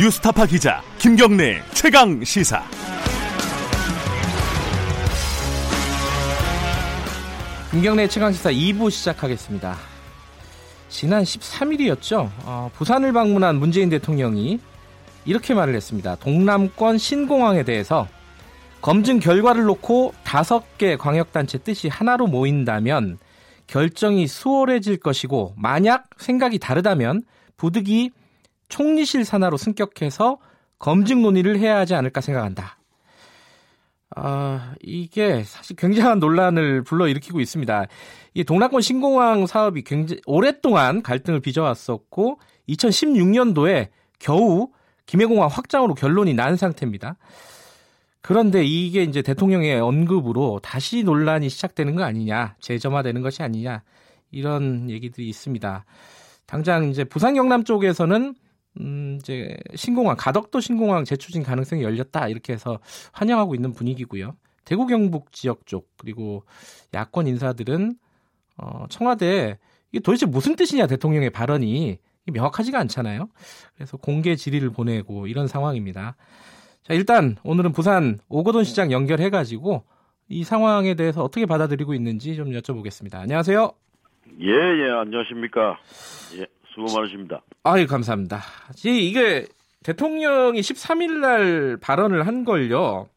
뉴스타파 기자 김경래 최강 시사. 김경래 최강 시사 2부 시작하겠습니다. 지난 13일이었죠. 어, 부산을 방문한 문재인 대통령이 이렇게 말을 했습니다. 동남권 신공항에 대해서 검증 결과를 놓고 다섯 개 광역단체 뜻이 하나로 모인다면 결정이 수월해질 것이고 만약 생각이 다르다면 부득이 총리실 산하로 승격해서 검증 논의를 해야 하지 않을까 생각한다. 아, 이게 사실 굉장한 논란을 불러일으키고 있습니다. 이 동남권 신공항 사업이 굉장히 오랫동안 갈등을 빚어왔었고 2016년도에 겨우 김해공항 확장으로 결론이 난 상태입니다. 그런데 이게 이제 대통령의 언급으로 다시 논란이 시작되는 거 아니냐, 재점화되는 것이 아니냐 이런 얘기들이 있습니다. 당장 이제 부산 경남 쪽에서는 음, 이제 신공항 가덕도 신공항 재추진 가능성이 열렸다 이렇게 해서 환영하고 있는 분위기고요. 대구 경북 지역 쪽 그리고 야권 인사들은 어, 청와대 이게 도대체 무슨 뜻이냐 대통령의 발언이 명확하지가 않잖아요. 그래서 공개 질의를 보내고 이런 상황입니다. 자, 일단 오늘은 부산 오거돈 시장 연결해 가지고 이 상황에 대해서 어떻게 받아들이고 있는지 좀 여쭤보겠습니다. 안녕하세요. 예, 예, 안녕하십니까. 예, 수고 많으십니다. 아유, 감사합니다. 이게 대통령이 13일 날 발언을 한 걸요.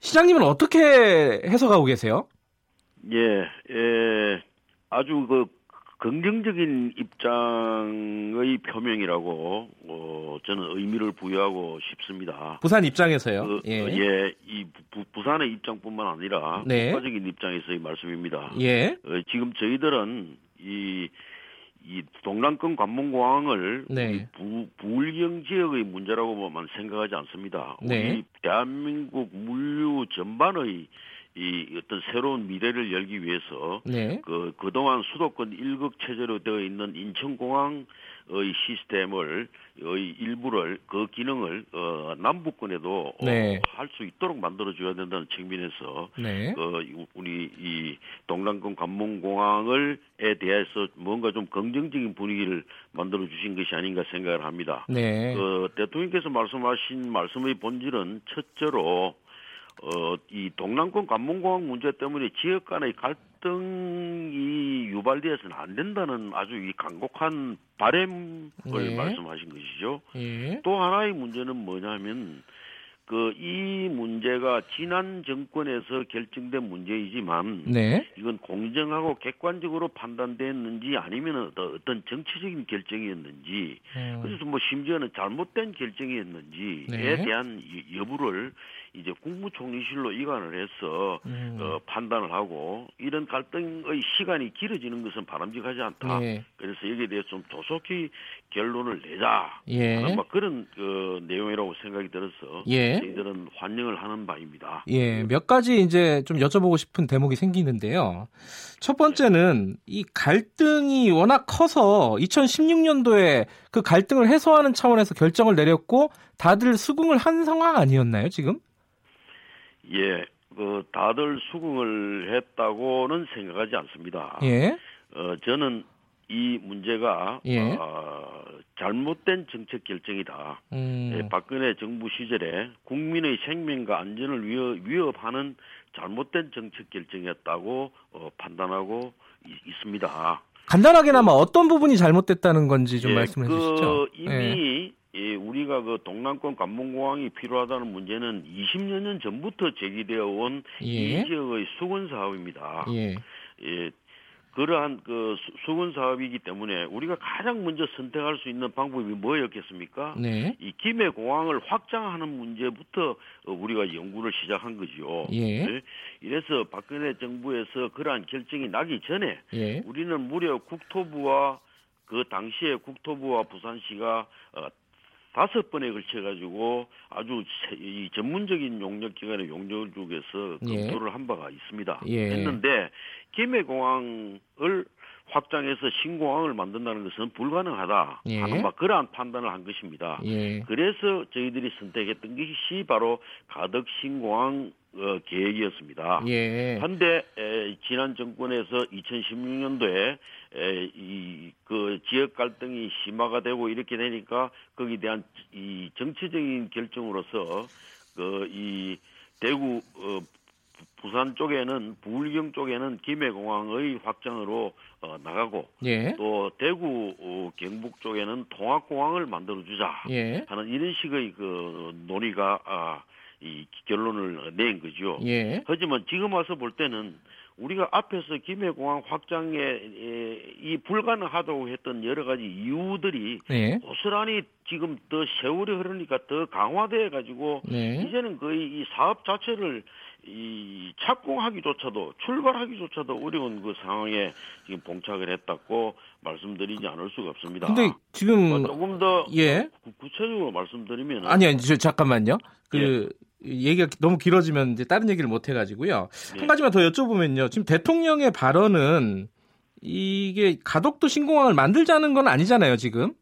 시장님은 어떻게 해석하고 계세요? 예, 예, 아주 그 긍정적인 입장의 표명이라고 어, 저는 의미를 부여하고 싶습니다. 부산 입장에서요. 그, 예. 예, 이 부, 부산의 입장뿐만 아니라 네. 국가적인 입장에서의 말씀입니다. 예. 어, 지금 저희들은 이, 이 동남권 관문공항을 네. 부, 부울경 지역의 문제라고만 생각하지 않습니다. 네. 우리 대한민국 물류 전반의 이 어떤 새로운 미래를 열기 위해서 네. 그 그동안 수도권 일극 체제로 되어 있는 인천공항 의 시스템을 의 일부를 그 기능을 어 남부권에도 네. 할수 있도록 만들어 줘야 된다는 측면에서 네. 어 우리 이 동남권 관문공항을에 대해서 뭔가 좀 긍정적인 분위기를 만들어 주신 것이 아닌가 생각을 합니다. 네. 어, 대통령께서 말씀하신 말씀의 본질은 첫째로 어, 이 동남권 관문공항 문제 때문에 지역 간의 갈등 이 유발되어서는 안 된다는 아주 이 강곡한 바램을 네. 말씀하신 것이죠. 예. 또 하나의 문제는 뭐냐면 그 이 문제가 지난 정권에서 결정된 문제이지만 네. 이건 공정하고 객관적으로 판단됐는지 아니면 어떤 정치적인 결정이었는지 음, 그래서 뭐 심지어는 잘못된 결정이었는지에 네. 대한 이 여부를 이제 국무총리실로 이관을 해서 음. 어, 판단을 하고 이런 갈등의 시간이 길어지는 것은 바람직하지 않다. 예. 그래서 여기에 대해서 좀 조속히 결론을 내자. 예. 하는 막 그런 그 내용이라고 생각이 들어서 예. 저희들은 환영을 하는 바입니다. 예, 몇 가지 이제 좀 여쭤보고 싶은 대목이 생기는데요. 첫 번째는 이 갈등이 워낙 커서 2016년도에 그 갈등을 해소하는 차원에서 결정을 내렸고 다들 수긍을 한 상황 아니었나요, 지금? 예, 그 다들 수긍을 했다고는 생각하지 않습니다. 예. 어, 저는 이 문제가 예. 어, 잘못된 정책 결정이다. 음. 예, 박근혜 정부 시절에 국민의 생명과 안전을 위협, 위협하는 잘못된 정책 결정이었다고 어, 판단하고 있, 있습니다. 간단하게나마 어떤 부분이 잘못됐다는 건지 좀 예, 말씀해 그 주시죠. 예. 이미 예, 우리가 그 동남권 관문공항이 필요하다는 문제는 20여 년 전부터 제기되어 온이 예. 지역의 수건 사업입니다. 예. 예, 그러한 그 수- 수건 사업이기 때문에 우리가 가장 먼저 선택할 수 있는 방법이 뭐였겠습니까? 네. 이 김해 공항을 확장하는 문제부터 어, 우리가 연구를 시작한 거지요. 예. 네? 이래서 박근혜 정부에서 그러한 결정이 나기 전에 예. 우리는 무려 국토부와 그 당시에 국토부와 부산시가 어, 다섯 번에 걸쳐 가지고 아주 세- 이 전문적인 용역 기관의 용역을 주고서 예. 검토를 한 바가 있습니다. 예. 했는데 김해공항을 확장해서 신공항을 만든다는 것은 불가능하다 예. 하는 막 그러한 판단을 한 것입니다. 예. 그래서 저희들이 선택했던 것이 바로 가덕 신공항 어, 계획이었습니다. 예. 한데 에, 지난 정권에서 2016년도에 에, 이그 지역 갈등이 심화가 되고 이렇게 되니까 거기에 대한 이 정치적인 결정으로서 그이 대구 어, 부산 쪽에는 부울경 쪽에는 김해공항의 확장으로 어, 나가고 예. 또 대구 어, 경북 쪽에는 통합공항을 만들어 주자 예. 하는 이런 식의 그 논의가 아, 이 결론을 낸 거죠. 예. 하지만 지금 와서 볼 때는 우리가 앞에서 김해공항 확장에 에, 이 불가능하다고 했던 여러 가지 이유들이 예. 고스란히 지금 더 세월이 흐르니까 더 강화돼 가지고 네. 이제는 거의 이 사업 자체를 이 착공하기조차도 출발하기조차도 어려운 그 상황에 지금 봉착을 했다고 말씀드리지 않을 수가 없습니다. 근데 지금 어, 조금 더 예. 구- 구체적으로 말씀드리면 아니 아니 저 잠깐만요. 그 예. 얘기가 너무 길어지면 이제 다른 얘기를 못 해가지고요. 예. 한 가지만 더 여쭤보면요. 지금 대통령의 발언은 이게 가덕도 신공항을 만들자는 건 아니잖아요. 지금.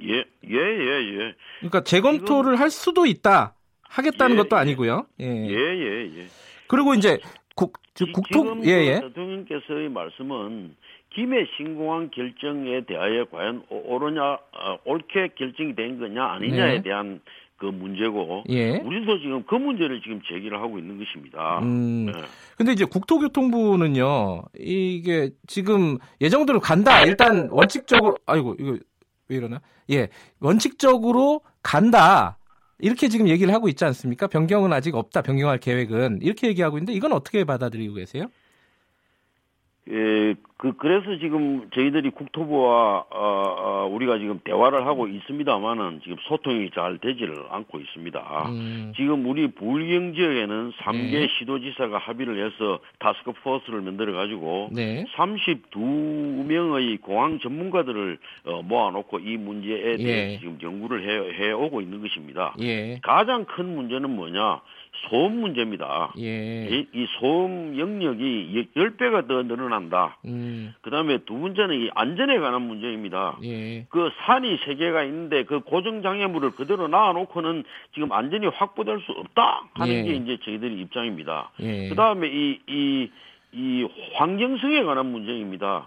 예, 예, 예, 예. 그러니까 재검토를 할 수도 있다. 하겠다는 예, 것도 예. 아니고요. 예. 예, 예, 예. 그리고 이제 국저 지- 국토 지금 예그 예. 대통령께서의 말씀은 김해 신공항 결정에 대하여 과연 오- 옳으냐, 어, 옳게 결정이 된 거냐 아니냐에 네. 대한 그 문제고 예. 우리도 지금 그 문제를 지금 제기를 하고 있는 것입니다. 음. 네. 근데 이제 국토교통부는요. 이게 지금 예정대로 간다. 일단 원칙적으로 아이고 이거 왜 이러나? 예. 원칙적으로 간다. 이렇게 지금 얘기를 하고 있지 않습니까? 변경은 아직 없다. 변경할 계획은 이렇게 얘기하고 있는데 이건 어떻게 받아들이고 계세요? 예, 그 그래서 지금 저희들이 국토부와 어, 어, 우리가 지금 대화를 하고 있습니다만은 지금 소통이 잘 되지를 않고 있습니다. 음, 지금 우리 부울경 지역에는 3개 네. 시도지사가 합의를 해서 타스크포스를 만들어 가지고 네. 32명의 공항 전문가들을 어, 모아놓고 이 문제에 대해 예. 지금 연구를 해, 해오고 있는 것입니다. 예. 가장 큰 문제는 뭐냐? 소음 문제입니다. 예. 이, 이 소음 영역이 10배가 더 늘어난다. 음, 그 다음에 두 번째는 이 안전에 관한 문제입니다. 예. 그 산이 세 개가 있는데 그 고정 장애물을 그대로 놔놓고는 지금 안전이 확보될 수 없다 하는 예. 게 이제 저희들의 입장입니다. 예. 그 다음에 이, 이, 이 환경성에 관한 문제입니다.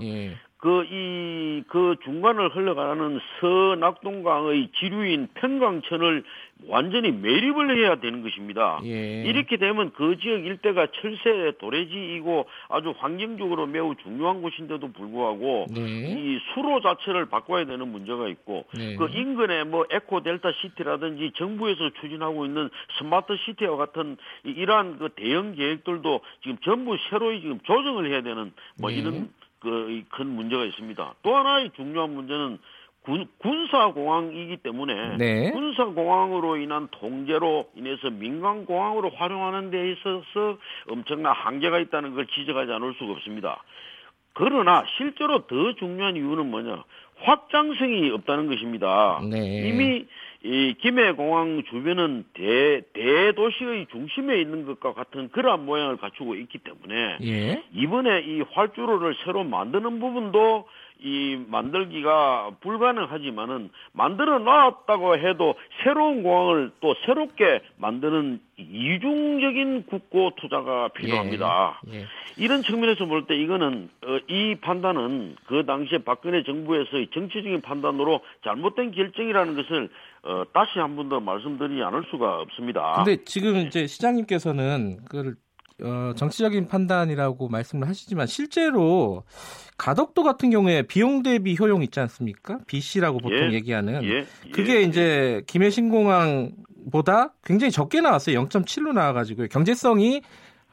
예. 그, 이, 그 중간을 흘러가는 서낙동강의 지류인 평강천을 완전히 매립을 해야 되는 것입니다. 예. 이렇게 되면 그 지역 일대가 철새 도래지이고 아주 환경적으로 매우 중요한 곳인데도 불구하고 네. 이 수로 자체를 바꿔야 되는 문제가 있고 네. 그 인근에 뭐 에코 델타 시티라든지 정부에서 추진하고 있는 스마트 시티와 같은 이- 이러한 그 대형 계획들도 지금 전부 새로이 지금 조정을 해야 되는 뭐 네. 이런 그 큰 문제가 있습니다. 또 하나의 중요한 문제는 군, 군사공항이기 때문에 네. 군사공항으로 인한 통제로 인해서 민간공항으로 활용하는 데 있어서 엄청난 한계가 있다는 걸 지적하지 않을 수가 없습니다. 그러나 실제로 더 중요한 이유는 뭐냐? 확장성이 없다는 것입니다. 네. 이미 이 김해공항 주변은 대, 대도시의 중심에 있는 것과 같은 그러한 모양을 갖추고 있기 때문에 예. 이번에 이 활주로를 새로 만드는 부분도 이 만들기가 불가능하지만은 만들어 놨다고 해도 새로운 공항을 또 새롭게 만드는 이중적인 국고 투자가 필요합니다. 예. 이런 측면에서 볼 때 이거는 어, 이 판단은 그 당시에 박근혜 정부에서의 정치적인 판단으로 잘못된 결정이라는 것을 어, 다시 한 번 더 말씀드리지 않을 수가 없습니다. 근데 지금 이제 시장님께서는 그걸 어, 정치적인 판단이라고 말씀을 하시지만 실제로 가덕도 같은 경우에 비용 대비 효용 있지 않습니까? BC라고 보통 예. 얘기하는 예, 그게 예, 이제 김해 신공항보다 굉장히 적게 나왔어요. 0.7로 나와가지고 경제성이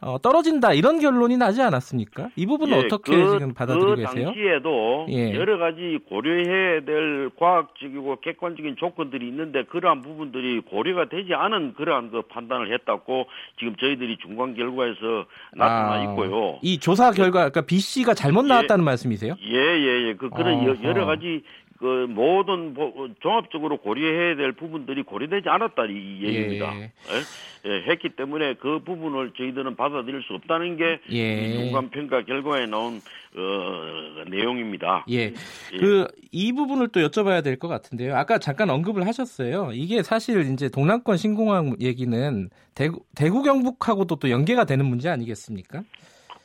어, 떨어진다 이런 결론이 나지 않았습니까? 이 부분은 예, 어떻게 그- 지금 받아들이고 그 계세요? 당시에도 예. 여러 가지 고려해야 될 과학적이고 객관적인 조건들이 있는데 그러한 부분들이 고려가 되지 않은 그러한 그 판단을 했다고 지금 저희들이 중간 결과에서 나타나 아, 있고요. 이 조사 결과 그러니까 B 씨가 잘못 예. 나왔다는 말씀이세요? 예, 예, 예. 그, 그런 여- 어허. 여러 가지, 그, 모든, 뭐, 종합적으로 고려해야 될 부분들이 고려되지 않았다, 이 얘기입니다. 예. 예? 예, 했기 때문에 그 부분을 저희들은 받아들일 수 없다는 게, 예. 이 중간 평가 결과에 나온, 어, 내용입니다. 예. 예. 그 이 부분을 또 여쭤봐야 될 것 같은데요. 아까 잠깐 언급을 하셨어요. 이게 사실 이제 동남권 신공항 얘기는 대구, 대구 경북하고도 또 연계가 되는 문제 아니겠습니까?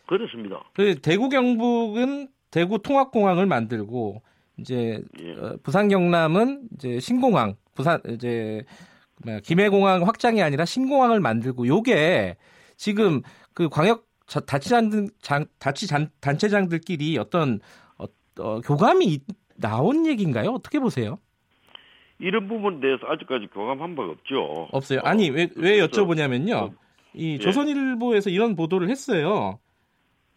그렇습니다. 그 대구 경북은 대구 통합공항을 만들고 이제 예. 어, 부산 경남은 이제 신공항 부산 이제 뭐야, 김해공항 확장이 아니라 신공항을 만들고 요게 지금 그 광역 자- 자치 단, 단체장들끼리 어떤 어, 어, 교감이 있- 나온 얘기인가요? 어떻게 보세요? 이런 부분에 대해서 아직까지 교감한 바가 없죠. 없어요. 아니 왜 왜 여쭤보냐면요. 어, 이 예. 조선일보에서 이런 보도를 했어요.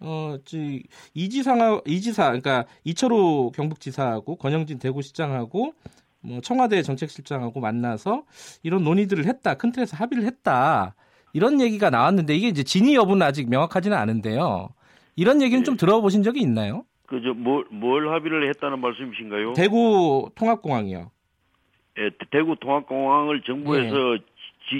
어, 지 이지상 이지사 그러니까 이철호 경북지사하고 권영진 대구시장하고 뭐 청와대 정책실장하고 만나서 이런 논의들을 했다. 큰 틀에서 합의를 했다. 이런 얘기가 나왔는데 이게 이제 진위 여부는 아직 명확하지는 않은데요. 이런 얘기는 예. 좀 들어보신 적이 있나요? 그저 뭘, 뭘 합의를 했다는 말씀이신가요? 대구 통합공항이요. 예, 대구 통합공항을 정부에서 지,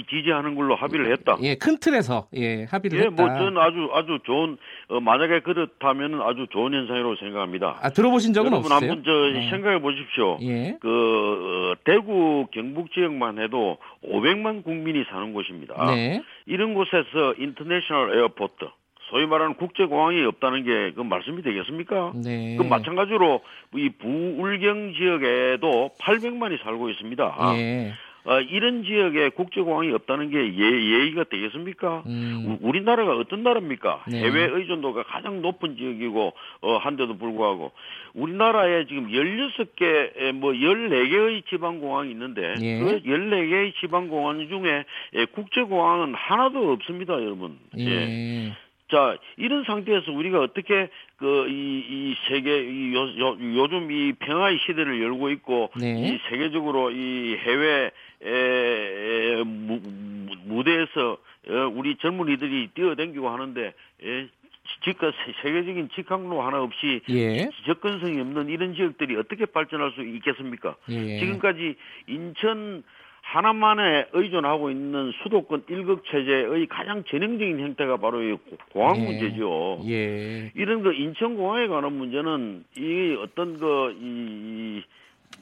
지 지하는 걸로 합의를 했다. 예, 큰 틀에서 예 합의를 예, 했다. 뭐 저는 아주 아주 좋은 어, 만약에 그렇다면은 아주 좋은 현상이라고 생각합니다. 아 들어보신 적은 여러분 없으세요? 한번 저 네. 생각해 보십시오. 예. 그 어, 대구 경북 지역만 해도 500만 국민이 사는 곳입니다. 네. 이런 곳에서 international airport 소위 말하는 국제공항이 없다는 게 그 말씀이 되겠습니까? 네. 그 마찬가지로 이 부울경 지역에도 800만이 살고 있습니다. 예. 어, 이런 지역에 국제공항이 없다는 게 예, 예의가 되겠습니까? 음. 우- 우리나라가 어떤 나라입니까? 네. 해외 의존도가 가장 높은 지역이고 어, 한데도 불구하고 우리나라에 지금 16개 뭐 14개의 지방 공항이 있는데 예. 그 14개의 지방 공항 중에 예, 국제공항은 하나도 없습니다, 여러분. 예. 자, 이런 상태에서 우리가 어떻게 그 이 이 세계 이 요, 요, 요즘 이 평화의 시대를 열고 있고 네. 이 세계적으로 이 해외 에, 에, 무, 무- 무대에서 어, 우리 젊은이들이 뛰어댕기고 하는데 예, 지금 세계적인 직항로 하나 없이 예. 접근성이 없는 이런 지역들이 어떻게 발전할 수 있겠습니까? 예. 지금까지 인천 하나만에 의존하고 있는 수도권 일극 체제의 가장 전형적인 형태가 바로 이 공항 예. 문제죠. 예. 이런 그 인천 공항에 관한 문제는 이 어떤 그이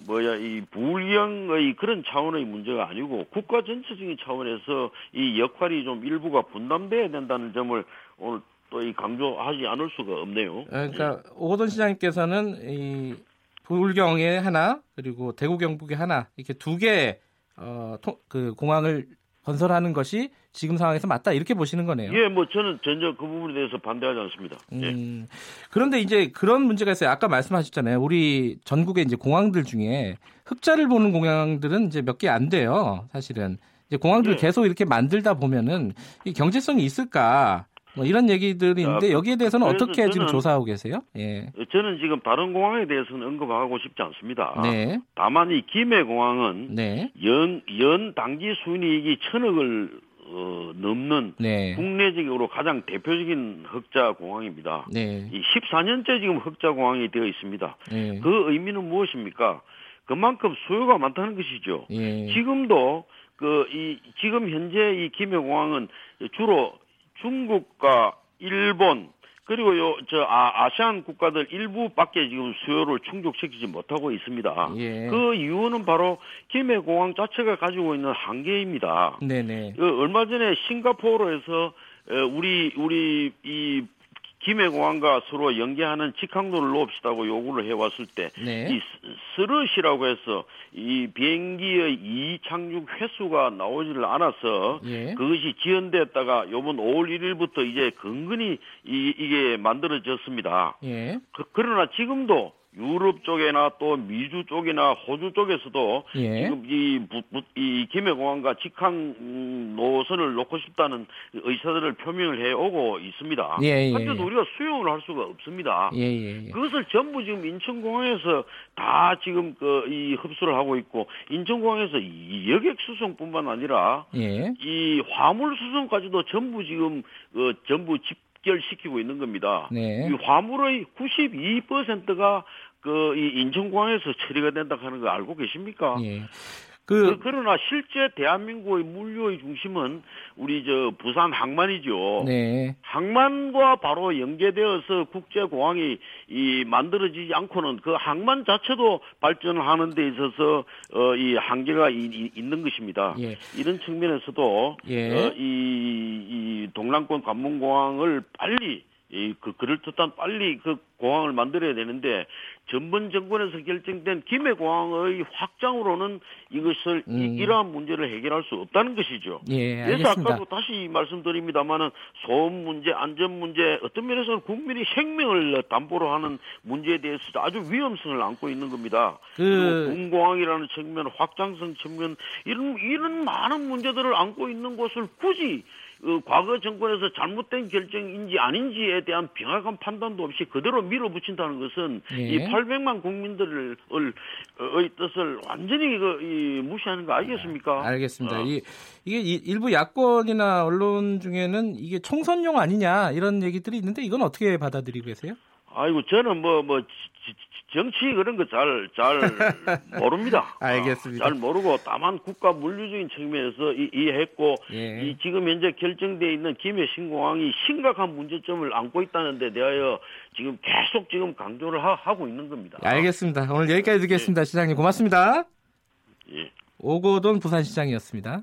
뭐야 이 불경의 그런 차원의 문제가 아니고 국가 전체적인 차원에서 이 역할이 좀 일부가 분담돼야 된다는 점을 오늘 또 이 강조하지 않을 수가 없네요. 그러니까 오호돈 시장님께서는 이 불경에 하나 그리고 대구 경북에 하나 이렇게 두개 어, 토- 그 공항을 건설하는 것이 지금 상황에서 맞다 이렇게 보시는 거네요. 예, 뭐 저는 전혀 그 부분에 대해서 반대하지 않습니다. 예. 음, 그런데 이제 그런 문제가 있어요. 아까 말씀하셨잖아요. 우리 전국의 이제 공항들 중에 흑자를 보는 공항들은 이제 몇 개 안 돼요. 사실은 이제 공항들 네. 계속 이렇게 만들다 보면은 이 경제성이 있을까? 뭐 이런 얘기들이 있는데 아, 여기에 대해서는 어떻게 지금 조사하고 계세요? 예. 저는 지금 다른 공항에 대해서는 언급하고 싶지 않습니다. 네. 다만 이 김해공항은 네. 연, 연 당기 순이익이 천억을 어, 넘는 네. 국내적으로 가장 대표적인 흑자 공항입니다. 네. 이 14년째 지금 흑자 공항이 되어 있습니다. 네. 그 의미는 무엇입니까? 그만큼 수요가 많다는 것이죠. 예. 지금도 그 이 지금 현재 이 김해공항은 주로 중국과 일본 그리고 요 저 아, 아시안 국가들 일부밖에 지금 수요를 충족시키지 못하고 있습니다. 예. 그 이유는 바로 김해 공항 자체가 가지고 있는 한계입니다. 네네. 그 얼마 전에 싱가포르에서 에, 우리 우리 이 김해공항과 서로 연계하는 직항로를 놓읍시다고 요구를 해왔을 때 네. 이 스르시라고 해서 이 비행기의 이착륙 횟수가 나오지를 않아서 예. 그것이 지연됐다가 요번 5월 1일부터 이제 근근히 이, 이게 만들어졌습니다. 예. 그, 그러나 지금도 유럽 쪽이나 또 미주 쪽이나 호주 쪽에서도 예. 지금 이, 부- 부- 이 김해공항과 직항 음, 노선을 놓고 싶다는 의사들을 표명을 해오고 있습니다. 예, 예, 하여튼 예. 우리가 수용을 할 수가 없습니다. 예, 예, 예. 그것을 전부 지금 인천공항에서 다 지금 그 이 흡수를 하고 있고 인천공항에서 이 여객 수송뿐만 아니라 예. 이 화물 수송까지도 전부 지금 어, 전부 집 결시키고 있는 겁니다. 네. 이 화물의 92%가 그 이 인천공항에서 처리가 된다 하는 거 알고 계십니까? 예. 그, 그, 러나 실제 대한민국의 물류의 중심은 우리 저 부산 항만이죠. 네. 항만과 바로 연계되어서 국제 공항이 이 만들어지지 않고는 그 항만 자체도 발전하는 데 있어서 어, 이 한계가 이, 이, 있는 것입니다. 예. 이런 측면에서도 예. 어, 이, 이 동남권 관문공항을 빨리 이, 그, 그럴 듯한 빨리 그 공항을 만들어야 되는데, 전번 정권에서 결정된 김해공항의 확장으로는 이것을, 음. 이, 이러한 문제를 해결할 수 없다는 것이죠. 예, 그래서. 아까도 다시 말씀드립니다만은 소음 문제, 안전 문제, 어떤 면에서는 국민의 생명을 담보로 하는 문제에 대해서 아주 위험성을 안고 있는 겁니다. 그- 군공항이라는 측면, 확장성 측면 이런 이런 많은 문제들을 안고 있는 것을 굳이 어, 과거 정권에서 잘못된 결정인지 아닌지에 대한 명확한 판단도 없이 그대로 밀어붙인다는 것은 예. 이 800만 국민들을 의 뜻을 완전히 그, 이, 무시하는 거 아니겠습니까? 알겠습니다. 어. 이, 이게 이- 일부 야권이나 언론 중에는 이게 총선용 아니냐 이런 얘기들이 있는데 이건 어떻게 받아들이고 계세요? 아이고 저는 뭐뭐 정치 그런 거 잘 잘 모릅니다. 알겠습니다. 아, 잘 모르고 다만 국가 물류적인 측면에서 이, 이해했고 예. 이 지금 현재 결정돼 있는 김해 신공항이 심각한 문제점을 안고 있다는 데 대하여 지금 계속 지금 강조를 하, 고 있는 겁니다. 알겠습니다. 오늘 여기까지 듣겠습니다. 시장님 고맙습니다. 예. 오고돈 부산시장이었습니다.